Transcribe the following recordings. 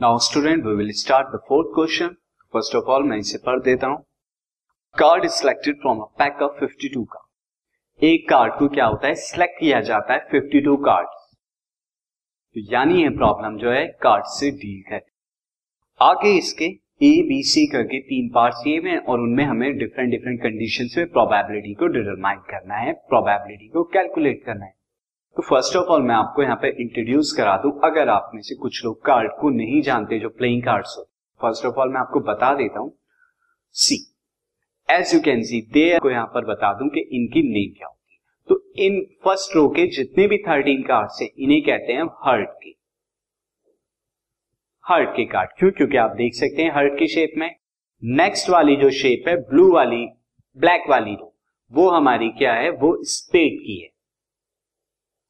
Now student we will start the fourth question first of all मैं इसे पढ़ देता हूँ। Card is selected from a pack of 52 card एक card को क्या होता है? सिलेक्ट किया जाता है 52 कार्ड तो यानी ये प्रॉब्लम जो है कार्ड से डील है। आगे इसके ए बी सी करके तीन पार्ट्स ये में और उनमें हमें डिफरेंट डिफरेंट कंडीशंस में प्रोबेबिलिटी को डिटरमाइन करना है। प्रोबेबिलिटी को कैलकुलेट करना है। तो फ़र्स्ट ऑफ़ ऑल मैं आपको यहाँ पे इंट्रोड्यूस करा दूँ, अगर आप में से कुछ लोग कार्ड को नहीं जानते जो प्लेइंग कार्ड्स हो। फ़र्स्ट ऑफ़ ऑल मैं आपको बता देता हूँ। See as you can see they को यहाँ पर बता दूँ कि इनकी नेम क्या होगी तो इन फ़र्स्ट रो के जितने भी थर्टीन कार्ड्स हैं, इन्हें कहते हैं हर्ट के। हर्ट के कार्ड क्यों? क्योंकि आप देख सकते हैं हर्ट की शेप में। नेक्स्ट वाली जो शेप है ब्लू वाली ब्लैक वाली रो वो हमारी क्या है? वो स्पेड की है।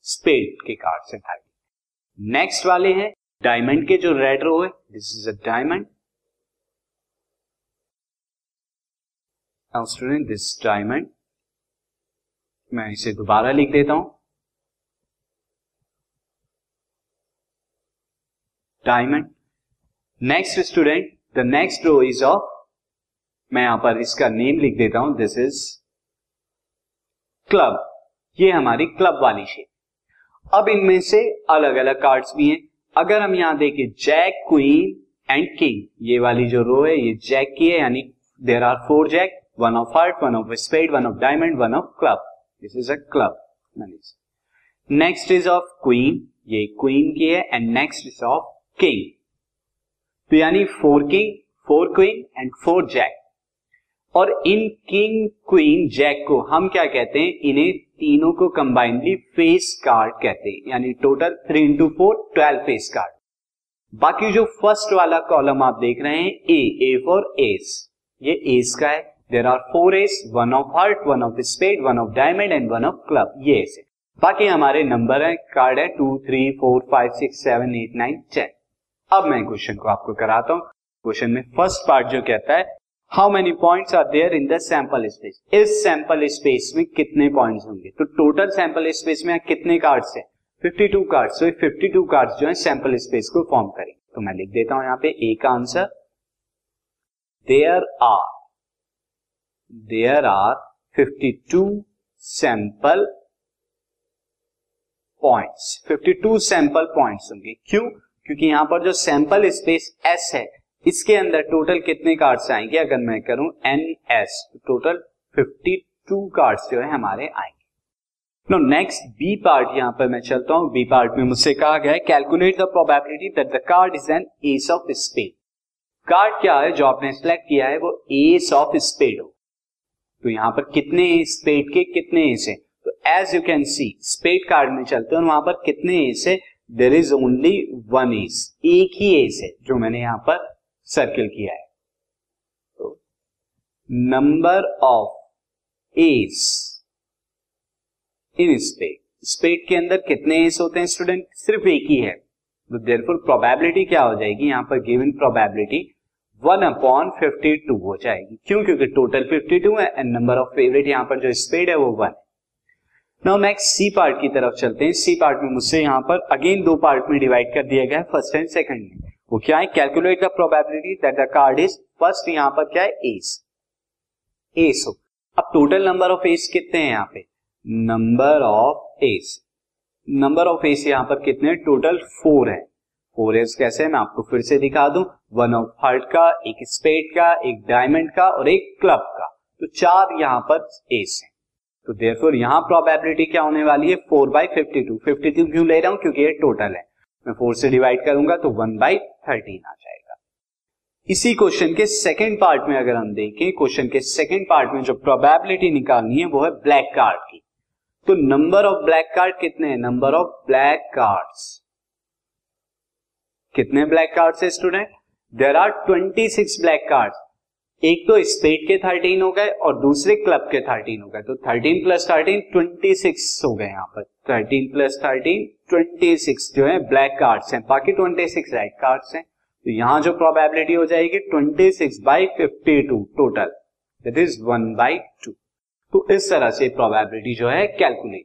स्पेड के कार्ड हैं थर्टी नेक्स्ट वाले हैं डायमंड के, जो रेड रो है this is a diamond student this diamond मैं इसे दोबारा लिख देता हूँ. Diamond next student the next row is of मैं यहाँ पर इसका नेम लिख देता हूँ दिस इज़ क्लब ये हमारी क्लब वाली शेप अब इनमें से अलग अलग कार्ड्स भी हैं। अगर हम यहाँ देखें जैक क्वीन एंड किंग ये वाली जो रो है, ये जैक की है, यानी there are four jack one of heart one of spade one of diamond one of club this is a club next is of queen ये क्वीन की है and next is of king तो यानी four king four queen and four jack और इन king queen Jack को हम क्या कहते हैं? इन्हें तीनों को कंबाइनली फेस कार्ड कहते हैं, यानी total three into four twelve face card बाकी जो फ़र्स्ट वाला कॉलम आप देख रहे हैं ए ए फॉर एस ये एस का है। There are four ace one of heart one of spade one of diamond and one of club ये एस है। बाकी हमारे नंबर है कार्ड है two three four five six seven eight nine ten अब मैं क्वेश्चन को आपको कराता हूँ। क्वेश्चन में फ़र्स्ट पार्ट जो कहता है how many points are there in the sample space इस सैंपल स्पेस में कितने पॉइंट्स होंगे? तो टोटल सैंपल स्पेस में कितने कार्ड्स हैं? 52 कार्ड्स तो 52 कार्ड्स जो है सैंपल स्पेस को फॉर्म करेंगे। तो मैं लिख देता हूँ यहाँ पे ए का answer there are there are 52 sample points 52 sample points होंगे। क्यों? क्योंकि यहाँ पर जो सैंपल स्पेस एस है इसके अंदर टोटल कितने कार्ड्स आएँगे? अगर मैं करूँ एन एस टोटल 52 कार्ड्स जो है हमारे आएँगे। नो नेक्स्ट बी पार्ट यहाँ पर मैं चलता हूँ। बी पार्ट में मुझसे कहा गया है calculate the probability that the card is an ace of spade card क्या है? जो आपने सिलेक्ट किया है, वो एस ऑफ़ स्पेड हो। तो यहाँ पर कितने स्पेड के कितने एस है? तो as you can see spade card में चलते हैं वहाँ पर कितने एस है? There is only one ace एक ही एस है, जो मैंने यहाँ पर सर्किल किया है। तो number of ace in spade spade के अंदर कितने एस होते हैं स्टूडेंट सिर्फ़ एक ही है। तो देरफॉर प्रोबेबिलिटी क्या हो जाएगी? यहाँ पर given probability one upon fifty two हो जाएगी। क्यों? क्योंकि टोटल फिफ्टी टू है एंड नंबर ऑफ़ फेवरेट यहाँ पर जो स्पेड है वो one now next C part की तरफ़ चलते हैं। सी पार्ट में मुझसे यहाँ पर अगेन दो पार्ट में डिवाइड कर दिया गया है फ़र्स्ट एंड सेकंड में। वो क्या है? Calculate the probability that the card is first यहाँ पर क्या है? एस एस हो। अब टोटल नंबर ऑफ़ एस कितने हैं यहाँ पे? Number of ace number of ace यहाँ पर कितने टोटल फोर है। फोर एस कैसे है? मैं आपको फिर से दिखा दूँ। वन ऑफ़ हार्ट का, एक स्पेड का, एक डायमंड का और एक क्लब का। तो चार यहाँ पर एस है। तो देयरफॉर यहाँ प्रोबेबिलिटी क्या होने वाली है? Four by fifty two fifty two क्यों ले रहा हूँ? क्योंकि ये टोटल है। मैं फोर से डिवाइड करूँगा तो वन बाई थर्टीन आ जाएगा। इसी क्वेश्चन के सेकेंड पार्ट में अगर हम देखें क्वेश्चन के सेकेंड पार्ट में जो प्रोबेबिलिटी निकालनी है, वो है ब्लैक कार्ड की। तो नंबर ऑफ़ ब्लैक कार्ड कितने हैं? नंबर ऑफ़ ब्लैक कार्ड्स कितने ब्लैक कार्ड्स है student there are twenty six black cards एक तो स्पेड के थर्टीन हो गए और दूसरे क्लब के थर्टीन हो गए। तो thirteen plus thirteen twenty six हो गए यहाँ पर। Thirteen plus thirteen twenty six जो है ब्लैक कार्ड्स हैं। बाकी ट्वेंटी सिक्स रेड कार्ड्स हैं। तो यहाँ जो प्रोबेबिलिटी हो जाएगी twenty six by fifty two total that is one by two तो इस तरह से प्रोबेबिलिटी जो है calculate